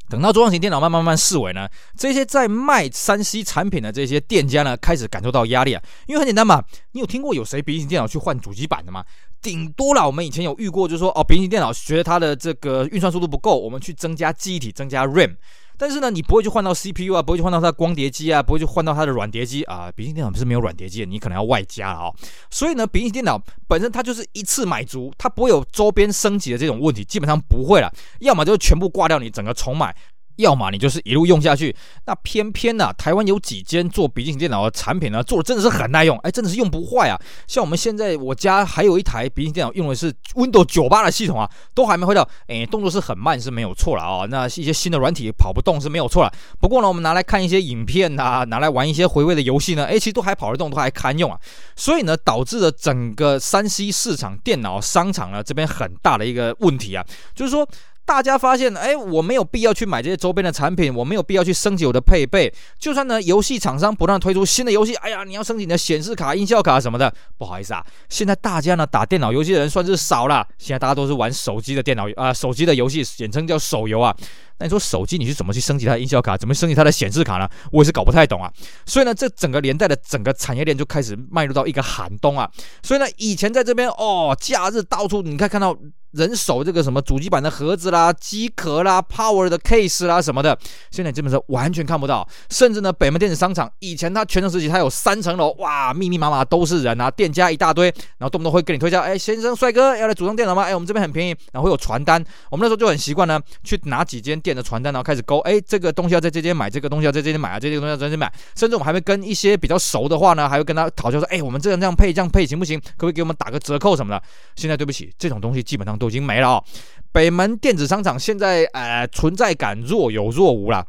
等到桌型电脑慢慢慢慢式微呢，这些在卖三 C 产品的这些店家呢，开始感受到压力啊，因为很简单嘛，你有听过有谁笔记型电脑去换主机板的吗？顶多了，我们以前有遇过，就是说哦，笔记型电脑觉得它的这个运算速度不够，我们去增加记忆体，增加 RAM。但是呢，你不会去换到 CPU 啊，不会去换到它的光碟机啊，不会去换到它的软碟机啊。笔记电脑不是没有软碟机的，你可能要外加了啊、所以呢，笔记电脑本身它就是一次买足，它不会有周边升级的这种问题，基本上不会了。要么就是全部挂掉，你整个重买。要么你就是一路用下去，那偏偏呢、啊，台湾有几间做笔记型电脑的产品呢，做的真的是很耐用，哎，真的是用不坏啊。像我们现在我家还有一台笔记型电脑，用的是 Windows 98的系统啊，都还没坏掉，哎，动作是很慢是没有错了啊、那一些新的软体跑不动是没有错了。不过呢，我们拿来看一些影片呐、啊，拿来玩一些回味的游戏呢，哎，其实都还跑得动，都还堪用啊。所以呢，导致了整个 3C 市场电脑商场呢这边很大的一个问题啊，就是说。大家发现，哎，我没有必要去买这些周边的产品，我没有必要去升级我的配备。就算呢，游戏厂商不断推出新的游戏，哎呀，你要升级你的显示卡、音效卡什么的，不好意思啊，现在大家呢打电脑游戏的人算是少了，现在大家都是玩手机的电脑啊、呃，手机的游戏，简称叫手游啊。那你说手机你是怎么去升级它的音效卡，怎么升级它的显示卡呢？我也是搞不太懂啊。所以呢，这整个年代的整个产业链就开始迈入到一个寒冬啊。所以呢，以前在这边哦，假日到处你看看到。人手这个什么主机板的盒子啦、机壳啦、Power 的 case 啦什么的，现在基本上完全看不到。甚至呢，北门电子商场以前它全盛时期，它有三层楼，哇，密密麻麻都是人啊，店家一大堆，然后动不动会跟你推销，哎，先生帅哥要来组装电脑吗？哎，我们这边很便宜，然后会有传单。我们那时候就很习惯呢，去拿几间店的传单，然后开始勾，哎，这个东西要在这间买，这个东西要在这间买啊，这个东西要在这间买。甚至我们还会跟一些比较熟的话呢，还会跟他讨教说，哎，我们这样这样配这样配行不行？可不可以给我们打个折扣什么的？现在对不起，这种东西基本上都已经没了哦。北门电子商场现在呃存在感若有若无了。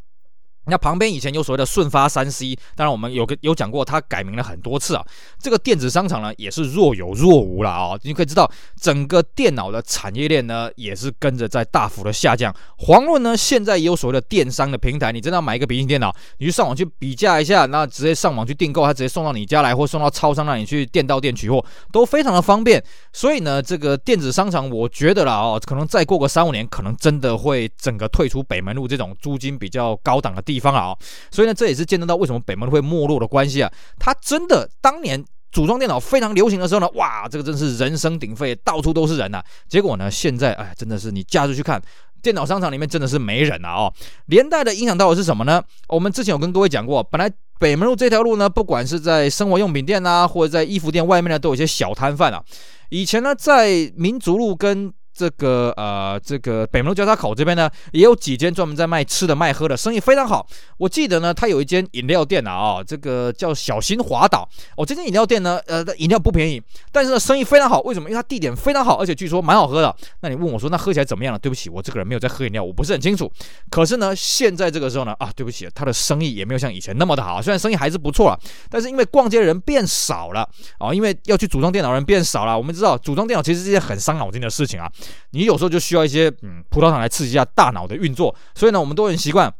那旁边以前有所谓的顺发三 C，当然我们有个有讲过，它改名了很多次啊。这个电子商场呢也是若有若无了啊。你可以知道，整个电脑的产业链呢也是跟着在大幅的下降。遑论呢现在也有所谓的电商的平台，你真的要买一个笔记电脑，你去上网去比价一下，那直接上网去订购，它直接送到你家来，或送到超商让你去店到店取货，都非常的方便。所以呢，这个电子商场，我觉得啦哦，可能再过个三五年，可能真的会整个退出北门路这种租金比较高档的地地方啊。所以呢，这也是见证到为什么北门会没落的关系啊。它真的当年组装电脑非常流行的时候呢，哇，这个真是人声鼎沸，到处都是人呐、啊。结果呢，现在哎，真的是你假日去看电脑商场里面真的是没人了哦。连带的影响到的是什么呢？我们之前有跟各位讲过，本来北门路这条路呢，不管是在生活用品店啊，或者在衣服店外面呢，都有一些小摊贩啊。以前呢，在民族路跟这个呃，这个北门路交叉口这边呢，也有几间专门在卖吃的、卖喝的，生意非常好。我记得呢，他有一间饮料店啊，这个叫小心滑倒。哦，这间饮料店呢，呃，饮料不便宜，但是呢，生意非常好。为什么？因为它地点非常好，而且据说蛮好喝的。那你问我说，那喝起来怎么样了？对不起，我这个人没有在喝饮料，我不是很清楚。可是呢，现在这个时候呢，啊，对不起，他的生意也没有像以前那么的好。虽然生意还是不错啊，但是因为逛街的人变少了啊，哦，因为要去组装电脑人变少了。我们知道，组装电脑其实是一件很伤脑筋的事情啊。你有时候就需要一些嗯葡萄糖来刺激一下大脑的运作，所以呢，我们都很习惯。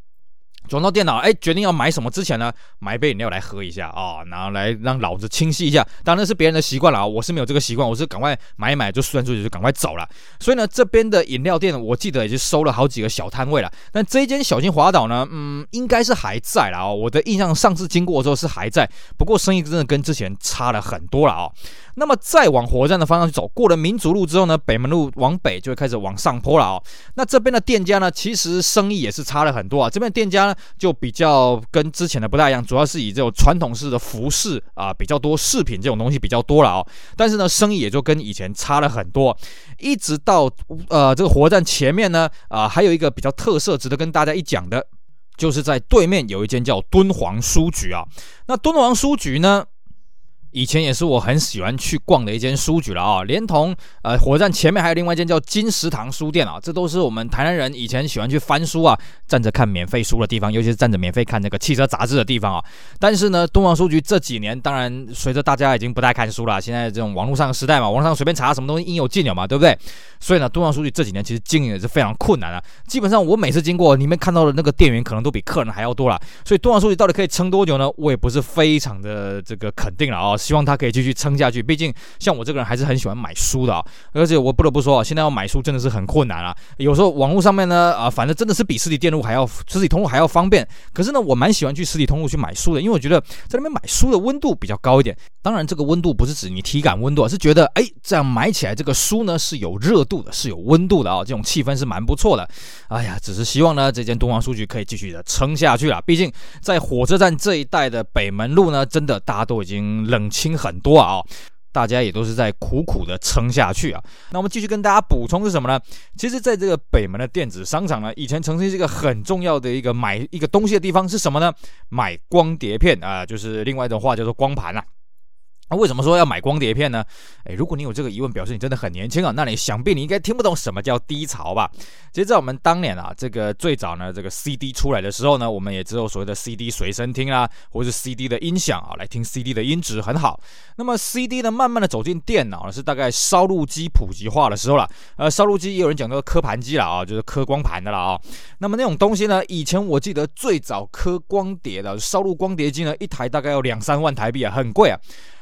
转到电脑，哎，决定要买什么之前呢，买一杯饮料来喝一下啊，然后来让脑子清晰一下。当然是别人的习惯了啊，我是没有这个习惯，我是赶快买一买就算出去就赶快走了。所以呢，这边的饮料店我记得已经收了好几个小摊位了。但这一间小心滑倒呢，嗯，应该是还在了啊。我的印象上次经过的时候是还在，不过生意真的跟之前差了很多了啊。那么再往火车站的方向去走，过了民族路之后呢，北门路往北就会开始往上坡了啊。那这边的店家呢，其实生意也是差了很多啊。这边店家呢，就比较跟之前的不大一样，主要是以这种传统式的服饰啊比较多，饰品这种东西比较多了哦。但是呢，生意也就跟以前差了很多。一直到呃这个火车站前面呢，啊还有一个比较特色值得跟大家一讲的，就是在对面有一间叫敦煌书局啊。那敦煌书局呢，以前也是我很喜欢去逛的一间书局了啊，连同呃火车站前面还有另外一间叫金石堂书店啊，这都是我们台南人以前喜欢去翻书啊，站着看免费书的地方，尤其是站着免费看那个汽车杂志的地方啊。但是呢，敦煌书局这几年当然随着大家已经不太看书了，现在这种网络上的时代嘛，网上随便查什么东西应有尽有嘛，对不对？所以呢，敦煌书局这几年其实经营也是非常困难啊。基本上我每次经过里面看到的那个店员可能都比客人还要多了，所以敦煌书局到底可以撑多久呢？我也不是非常的这个肯定了啊。希望他可以继续撑下去。毕竟像我这个人还是很喜欢买书的啊，而且我不得不说啊，现在要买书真的是很困难啊。有时候网络上面呢，啊，反正真的是比实体店路还要实体通路还要方便。可是呢，我蛮喜欢去实体通路去买书的，因为我觉得在那边买书的温度比较高一点。当然，这个温度不是指你体感温度，而是觉得哎，这样买起来这个书呢是有热度的，是有温度的啊，这种气氛是蛮不错的。哎呀，只是希望呢，这间敦煌书局可以继续的撑下去啊。毕竟在火车站这一带的北门路呢，真的大家都已经冷轻很多啊。大家也都是在苦苦的撑下去啊。那我们继续跟大家补充是什么呢？其实，在这个北门的电子商场呢，以前曾经是一个很重要的一个买一个东西的地方，是什么呢？买光碟片啊、就是另外一种话叫做光盘啊。那为什么说要买光碟片呢？诶，如果你有这个疑问，表示你真的很年轻啊。那你想必你应该听不懂什么叫低潮吧？其实，在我们当年啊，这个最早呢，这个 CD 出来的时候呢，我们也只有所谓的 CD 随身听啊，或者是 CD 的音响啊，来听 CD 的音质很好。那么 CD 呢，慢慢的走进电脑呢，是大概烧录机普及化的时候了。呃，烧录机也有人讲到刻盘机了啊，就是刻光盘的了啊。那么那种东西呢，以前我记得最早刻光碟的烧录光碟机呢，一台大概要两三万台币啊，很贵啊。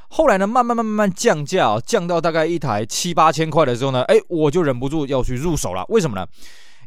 后来呢，慢慢慢慢慢降价哦，降到大概一台七八千块的时候呢，哎，我就忍不住要去入手了。为什么呢？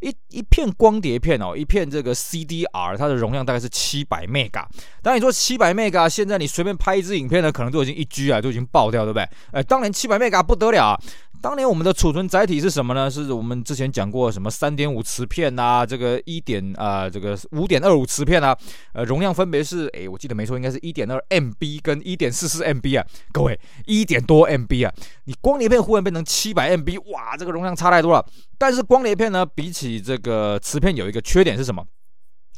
一一片光碟片哦，一片这个 CDR，它的容量大概是七百 mega。当你说七百 mega，现在你随便拍一支影片呢，可能都已经一 G 啊，都已经爆掉，对不对？哎，当年七百 mega 不得了啊。当年我们的储存载体是什么呢？是我们之前讲过什么三点五磁片呐、这个一点啊，这个五点二五磁片啊，呃，容量分别是，哎，我记得没错，应该是一点二 MB 跟一点四四 MB 啊，各位一点多 MB 啊，你光碟片忽然变成七百 MB，哇，这个容量差太多了。但是光碟片呢，比起这个磁片有一个缺点是什么？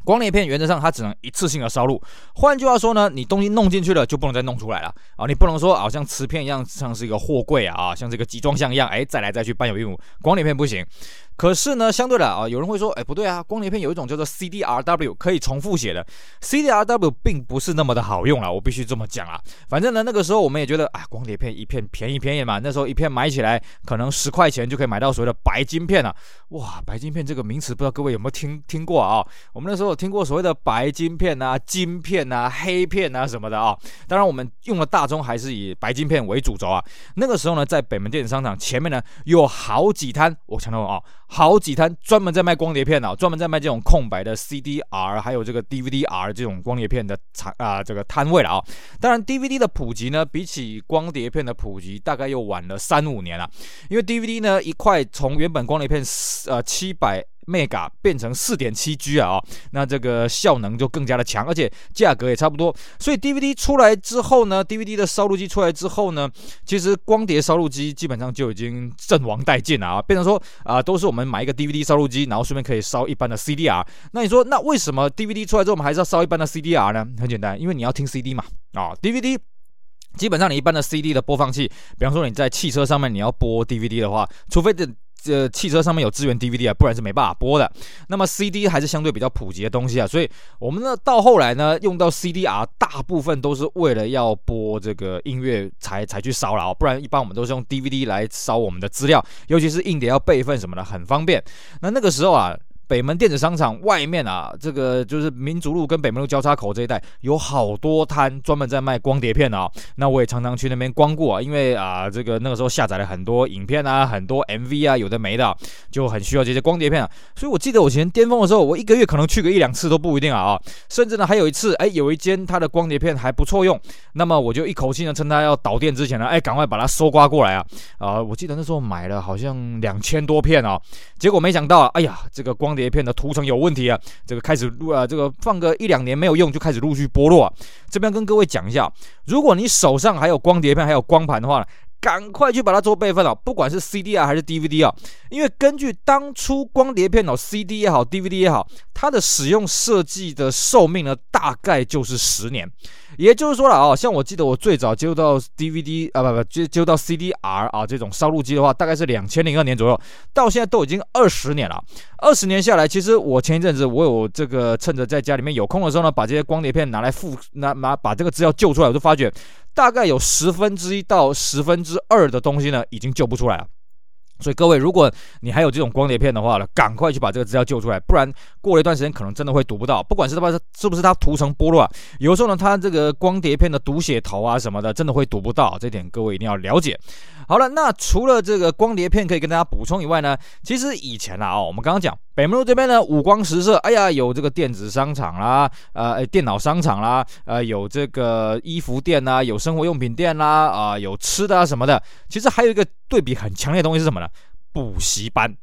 光碟片原则上它只能一次性的烧录，换句话说呢，你东西弄进去了就不能再弄出来了啊！你不能说啊，像磁片一样像是一个货柜啊，像这个集装箱一样，哎，再来再去搬有运物，光碟片不行。可是呢，相对的啊，有人会说，哎，不对啊，光碟片有一种叫做 CDRW 可以重复写的，CDRW 并不是那么的好用了，我必须这么讲啊。反正呢，那个时候我们也觉得，啊，光碟片一片便宜便宜嘛，那时候一片买起来可能十块钱就可以买到所谓的白金片了。哇，白金片这个名词，不知道各位有没有听听过啊？我们那时候有听过所谓的白金片啊、金片啊、黑片啊什么的啊。当然，我们用的大宗还是以白金片为主轴啊。那个时候呢，在北门电子商场前面呢，有好几摊，我强调啊。好几摊专门在卖光碟片啊，专门在卖这种空白的 CDR，还有这个 DVD-R 这种光碟片的厂啊，这个摊位了啊。当然，DVD 的普及呢，比起光碟片的普及，大概又晚了三五年了。因为 DVD 呢，一块从原本光碟片呃七百。Mega 变成四点七 G 啊，哦，那这个效能就更加的强，而且价格也差不多。所以 DVD 出来之后呢，DVD 的烧录机出来之后呢，其实光碟烧录机基本上就已经阵亡殆尽了啊，变成说啊，都是我们买一个 DVD 烧录机，然后顺便可以烧一般的 CDR。那你说，那为什么 DVD 出来之后，我们还是要烧一般的 CDR 呢？很简单，因为你要听 CD 嘛啊，，DVD 基本上你一般的 CD 的播放器，比方说你在汽车上面你要播 DVD 的话，除非这。这汽车上面有资源 DVD 啊，不然是没办法播的。那么 CD 还是相对比较普及的东西啊，所以我们呢到后来呢用到 CDR，大部分都是为了要播这个音乐才才去烧了啊，不然一般我们都是用 DVD 来烧我们的资料，尤其是硬碟要备份什么的，很方便。那那个时候啊。北门电子商场外面啊，这个就是民族路跟北门路交叉口这一带，有好多摊专门在卖光碟片啊。那我也常常去那边光顾啊，因为啊，这个那个时候下载了很多影片啊，很多 MV 啊，有的没的，就很需要这些光碟片啊。所以我记得我以前巅峰的时候，我一个月可能去个一两次都不一定啊啊。甚至呢，还有一次，哎，有一间它的光碟片还不错用，那么我就一口气呢，趁它要导电之前呢，哎，赶快把它收刮过来啊啊！我记得那时候买了好像两千多片啊，结果没想到，哎呀，这个光碟。碟片的涂层有问题啊，这个开始录啊，这个放个一两年没有用，就开始陆续剥落啊。这边跟各位讲一下，如果你手上还有光碟片，还有光盘的话，赶快去把它做备份啊，不管是 CD 啊还是 DVD 啊，因为根据当初光碟片哦，CD 也好，DVD 也好，它的使用设计的寿命呢，大概就是十年。也就是说了啊，像我记得我最早接触到 DVD 啊，不不接接触到 CDR 啊这种烧录机的话，大概是两千零二年左右，到现在都已经二十年了。二十年下来，其实我前一阵子我有这个趁着在家里面有空的时候呢，把这些光碟片拿来复拿拿把这个资料救出来，我就发觉大概有十分之一到十分之二的东西呢，已经救不出来了。所以各位，如果你还有这种光碟片的话呢，赶快去把这个资料救出来，不然过了一段时间可能真的会读不到。不管是它是不是它涂层剥落啊，有时候呢，它这个光碟片的读写头啊什么的，真的会读不到。这点各位一定要了解。好了，那除了这个光碟片可以跟大家补充以外呢，其实以前啊，我们刚刚讲。北门路这边呢，五光十色，哎呀，有这个电子商场啦，呃，电脑商场啦，呃，有这个衣服店呐，有生活用品店啦，啊，有吃的啊什么的。其实还有一个对比很强烈的东西是什么呢？补习班。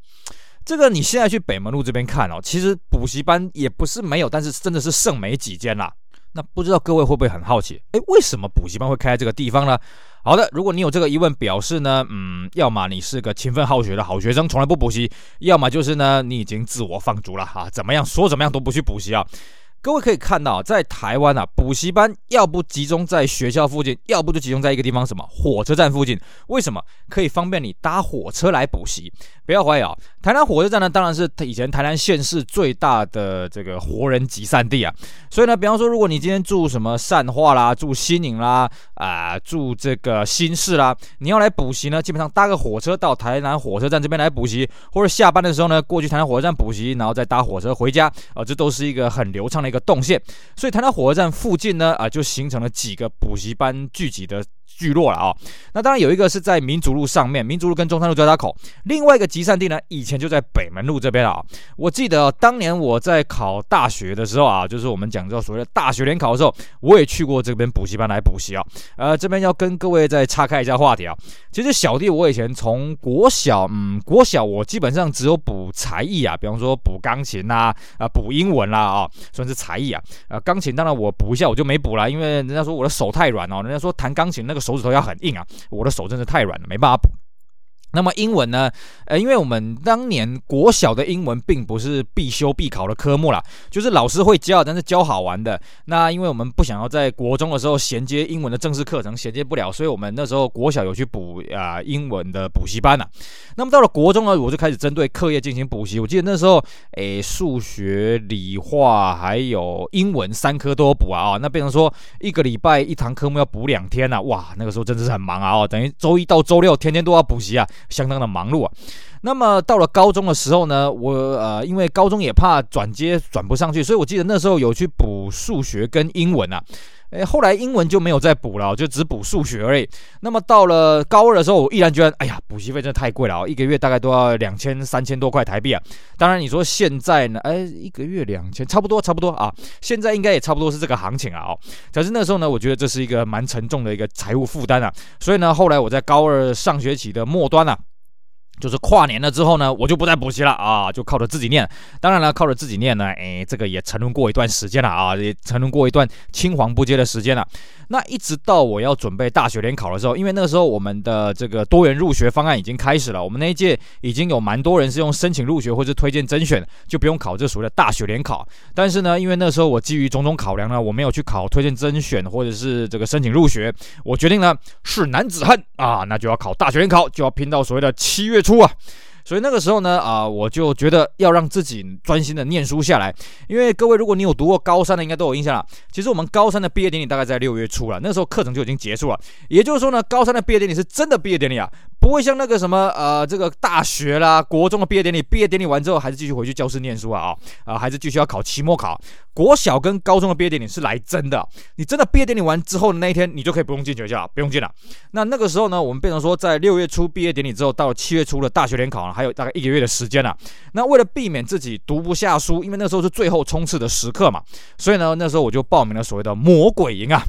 这个你现在去北门路这边看哦，其实补习班也不是没有，但是真的是剩没几间了。那不知道各位会不会很好奇？诶，为什么补习班会开在这个地方呢？好的，如果你有这个疑问，表示呢，嗯，要么你是个勤奋好学的好学生，从来不补习；要么就是呢，你已经自我放逐了哈，怎么样说怎么样都不去补习啊。各位可以看到，在台湾啊，补习班要不集中在学校附近，要不就集中在一个地方，什么火车站附近？为什么？可以方便你搭火车来补习。不要怀疑啊，台南火车站呢，当然是以前台南县市最大的这个活人集散地啊。所以呢，比方说，如果你今天住什么善化啦，住新营啦，啊、住这个新市啦，你要来补习呢，基本上搭个火车到台南火车站这边来补习，或者下班的时候呢，过去台南火车站补习，然后再搭火车回家，啊、这都是一个很流畅的那个动线。所以谈到火车站附近呢，啊、就形成了几个补习班聚集的。聚落了啊、那当然有一个是在民族路上面，民族路跟中山路交叉口，另外一个集散地呢，以前就在北门路这边啊。我记得当年我在考大学的时候啊，就是我们讲到所谓的大学联考的时候，我也去过这边补习班来补习啊。呃，这边要跟各位再岔开一下话题啊。其实小弟我以前从国小，嗯，国小我基本上只有补才艺啊，比方说补钢琴呐，啊，补英文啦啊，算是才艺啊。呃，钢琴当然我补一下我就没补了，因为人家说我的手太软哦，人家说弹钢琴那。手指头要很硬啊，我的手真是太软了，没办法补。那么英文呢？呃，因为我们当年国小的英文并不是必修必考的科目啦，就是老师会教，但是教好玩的。那因为我们不想要在国中的时候衔接英文的正式课程，衔接不了，所以我们那时候国小有去补啊、英文的补习班呐、啊。那么到了国中呢，我就开始针对课业进行补习。我记得那时候，诶，数学、理化还有英文三科都补啊。那变成说一个礼拜一堂科目要补两天呐、啊，哇，那个时候真的是很忙啊。哦，等于周一到周六天天都要补习啊。相当的忙碌啊，那么到了高中的时候呢，我呃，因为高中也怕转接转不上去，所以我记得那时候有去补数学跟英文啊，诶，后来英文就没有再补了，就只补数学而已。那么到了高二的时候，我毅然决然，哎呀，补习费真的太贵了，一个月大概都要两千三千多块台币啊。当然你说现在呢，哎，一个月两千，差不多差不多啊，现在应该也差不多是这个行情啊。哦，可是那时候呢，我觉得这是一个蛮沉重的一个财务负担啊，所以呢，后来我在高二上学期的末端啊。就是跨年了之后呢，我就不再补习了啊，就靠着自己念。当然了，靠着自己念呢，哎，这个也沉沦过一段时间了啊，也沉沦过一段青黄不接的时间了。那一直到我要准备大学联考的时候，因为那个时候我们的这个多元入学方案已经开始了，我们那一届已经有蛮多人是用申请入学或者推荐甄选，就不用考这所谓的大学联考。但是呢，因为那时候我基于种种考量呢，我没有去考推荐甄选或者是这个申请入学，我决定呢是男子汉啊，那就要考大学联考，就要拼到所谓的七月出啊。所以那个时候呢，啊，我就觉得要让自己专心的念书下来。因为各位，如果你有读过高三的，应该都有印象了。其实我们高三的毕业典礼大概在六月初了，那时候课程就已经结束了。也就是说呢，高三的毕业典礼是真的毕业典礼啊，不会像那个什么呃，这个大学啦、国中的毕业典礼，毕业典礼完之后还是继续回去教室念书啊，啊，啊，还是继续要考期末考。国小跟高中的毕业典礼是来真的，你真的毕业典礼完之后的那一天，你就可以不用进学校，不用进了。那那个时候呢，我们变成说，在六月初毕业典礼之后，到七月初的大学联考还有大概一个月的时间了啊。那为了避免自己读不下书，因为那时候是最后冲刺的时刻嘛，所以呢，那时候我就报名了所谓的魔鬼营啊。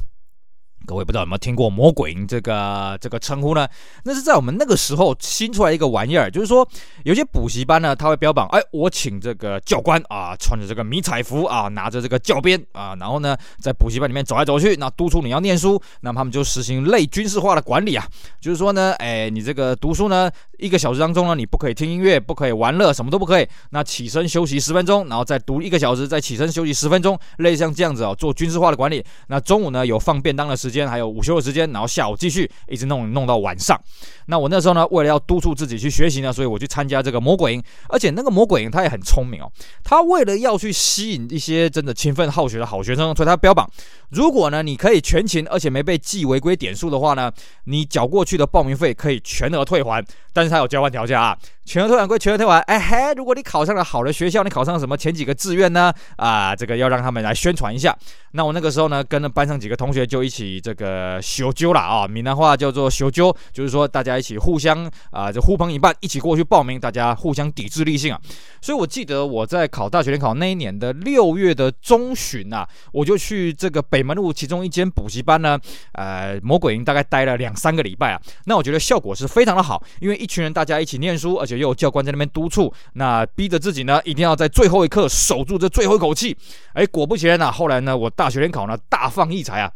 各位不知道有没有听过“魔鬼”这个这个称呼呢？那是在我们那个时候新出来一个玩意儿，就是说有些补习班呢，他会标榜，哎，我请这个教官啊，穿着这个迷彩服啊，拿着这个教鞭啊，然后呢，在补习班里面走来走去，那督促你要念书，那他们就实行类军事化的管理啊，就是说呢，哎，你这个读书呢，一个小时当中呢，你不可以听音乐，不可以玩乐，什么都不可以，那起身休息十分钟，然后再读一个小时，再起身休息十分钟，类像这样子哦，做军事化的管理。那中午呢，有放便当的时时间。还有午休的时间，然后下午继续一直弄弄到晚上。那我那时候呢，为了要督促自己去学习呢，所以我去参加这个魔鬼营。而且那个魔鬼营他也很聪明哦，他为了要去吸引一些真的勤奋好学的好学生，所以他标榜，如果呢你可以全勤，而且没被记违规点数的话呢，你缴过去的报名费可以全额退还。但是他有交换条件啊，全额退还归全额退还。哎嘿，如果你考上了好的学校，你考上了什么前几个志愿呢？啊，这个要让他们来宣传一下。那我那个时候呢，跟着班上几个同学就一起这个修揪了啊，闽南话叫做修揪，就是说大家一起互相啊，就呼朋引伴，一起过去报名，大家互相抵制立信啊。所以我记得我在考大学联考那一年的六月的中旬啊，我就去这个北门路其中一间补习班呢，呃，魔鬼营大概待了两三个礼拜啊。那我觉得效果是非常的好，因为一群人大家一起念书，而且有教官在那边督促，那逼着自己呢一定要在最后一刻守住这最后一口气。哎，果不其然呢，后来呢，我大学联考呢大放异彩啊。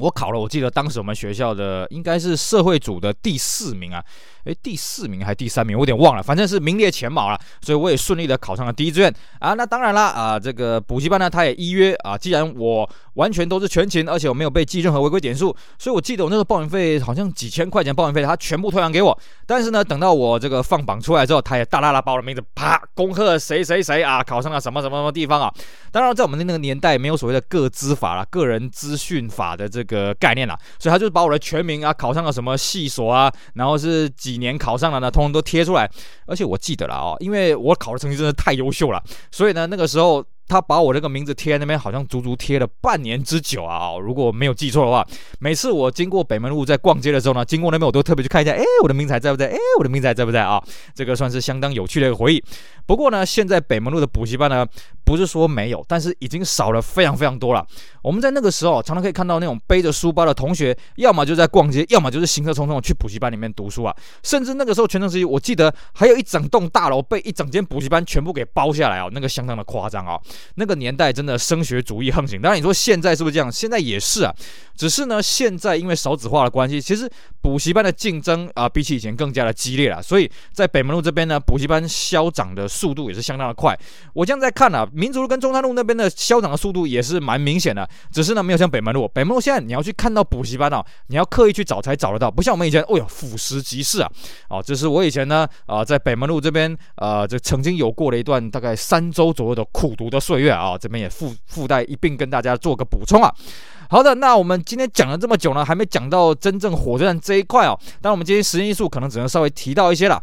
我考了，我记得当时我们学校的应该是社会组的第四名啊，诶，第四名还是第三名，我有点忘了，反正是名列前茅了，所以我也顺利的考上了第一志愿啊。那当然啦，啊，这个补习班呢，他也依约啊，既然我完全都是全勤，而且我没有被记任何违规点数，所以我记得我那个报名费好像几千块钱报名费，他全部退还给我。但是呢，等到我这个放榜出来之后，他也大大的把我的名字啪恭贺谁谁谁啊，考上了什么什么什么地方啊。当然，在我们的那个年代，没有所谓的个资法啦，个人资讯法的这个个概念啦，所以他就是把我的全名啊，考上了什么系所啊，然后是几年考上了呢，通通都贴出来。而且我记得了哦，因为我考的成绩真的太优秀了，所以呢，那个时候。他把我这个名字贴在那边，好像足足贴了半年之久啊！如果我没有记错的话，每次我经过北门路在逛街的时候呢，经过那边我都特别去看一下，哎，我的名字还在不在？哎，我的名字还在不在啊？这个算是相当有趣的一个回忆。不过呢，现在北门路的补习班呢，不是说没有，但是已经少了非常非常多了。我们在那个时候常常可以看到那种背着书包的同学，要么就在逛街，要么就是行色匆匆去补习班里面读书啊。甚至那个时候全盛时期，我记得还有一整栋大楼被一整间补习班全部给包下来啊，那个相当的夸张啊。那个年代真的升学主义横行。当然你说现在是不是这样？现在也是啊，只是呢，现在因为少子化的关系，其实补习班的竞争啊，比起以前更加的激烈了。所以在北门路这边呢，补习班消长的。速度也是相当的快，我这样在看啊，民族路跟中山路那边的消长的速度也是蛮明显的，只是呢没有像北门路，北门路现在你要去看到补习班啊，你要刻意去找才找得到，不像我们以前，哦哟，俯拾即是啊，哦，这是我以前呢啊在北门路这边啊，这曾经有过了一段大概三周左右的苦读的岁月啊，这边也附附带一并跟大家做个补充啊。好的，那我们今天讲了这么久呢，还没讲到真正火车站这一块哦，当然我们今天时间因素可能只能稍微提到一些了。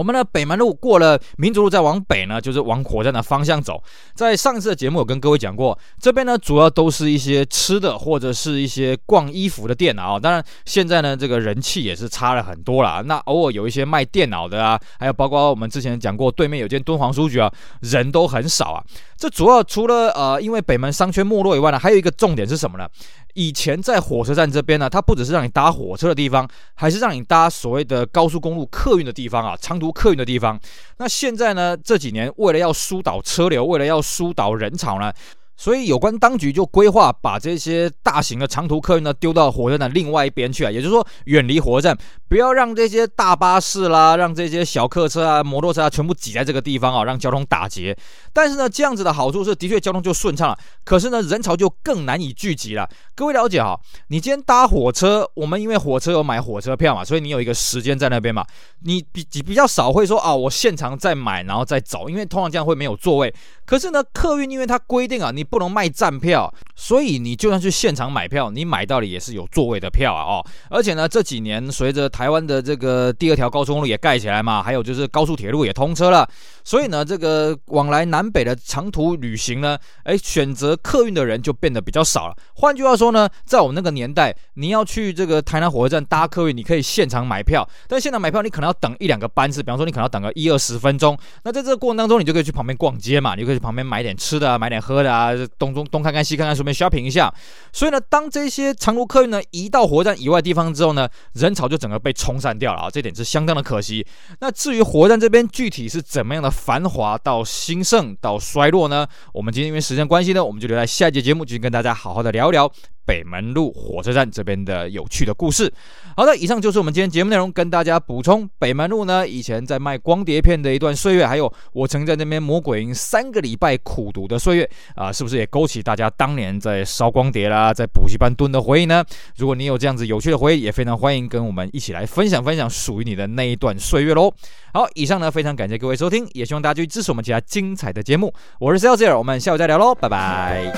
我们的北门路过了民族路，再往北呢，就是往火车站的方向走。在上次的节目，有跟各位讲过，这边呢主要都是一些吃的或者是一些逛衣服的店啊。当然，现在呢这个人气也是差了很多了。那偶尔有一些卖电脑的啊，还有包括我们之前讲过，对面有间敦煌书局啊，人都很少啊。这主要除了呃，因为北门商圈没落以外呢，还有一个重点是什么呢？以前在火车站这边呢，它不只是让你搭火车的地方，还是让你搭所谓的高速公路客运的地方啊，长途客运的地方。那现在呢，这几年为了要疏导车流，为了要疏导人潮呢。所以，有关当局就规划把这些大型的长途客运呢丢到火车站另外一边去啊，也就是说远离火车站，不要让这些大巴士啦、让这些小客车啊、摩托车啊全部挤在这个地方啊，让交通打结。但是呢，这样子的好处是，的确交通就顺畅了。可是呢，人潮就更难以聚集了。各位了解哈，你今天搭火车，我们因为火车有买火车票嘛，所以你有一个时间在那边嘛，你比比较少会说啊，我现场再买然后再走，因为通常这样会没有座位。可是呢，客运因为它规定啊，你不能卖站票，所以你就算去现场买票，你买到的也是有座位的票啊哦。而且呢，这几年随着台湾的这个第二条高速公路也盖起来嘛，还有就是高速铁路也通车了，所以呢，这个往来南北的长途旅行呢，哎，选择客运的人就变得比较少了。换句话说呢，在我们那个年代，你要去这个台南火车站搭客运，你可以现场买票，但现场买票你可能要等一两个班次，比方说你可能要等个一二十分钟。那在这个过程当中，你就可以去旁边逛街嘛，你就可以去。旁边买点吃的啊，买点喝的啊，东中东看看西看看，顺便 shopping 一下。所以呢，当这些长途客运呢移到火车站以外地方之后呢，人潮就整个被冲散掉了啊，这点是相当的可惜。那至于火车站这边具体是怎么样的繁华到兴盛到衰落呢？我们今天因为时间关系呢，我们就留在下一节节目继续跟大家好好的聊一聊。北门路火车站这边的有趣的故事。好的，以上就是我们今天节目内容，跟大家补充北门路呢以前在卖光碟片的一段岁月，还有我曾在那边魔鬼营三个礼拜苦读的岁月啊，是不是也勾起大家当年在烧光碟啦，在补习班蹲的回忆呢？如果你有这样子有趣的回忆，也非常欢迎跟我们一起来分享分享属于你的那一段岁月喽。好，以上呢非常感谢各位收听，也希望大家继续支持我们其他精彩的节目。我是 Selzer，我们下午再聊喽，拜拜。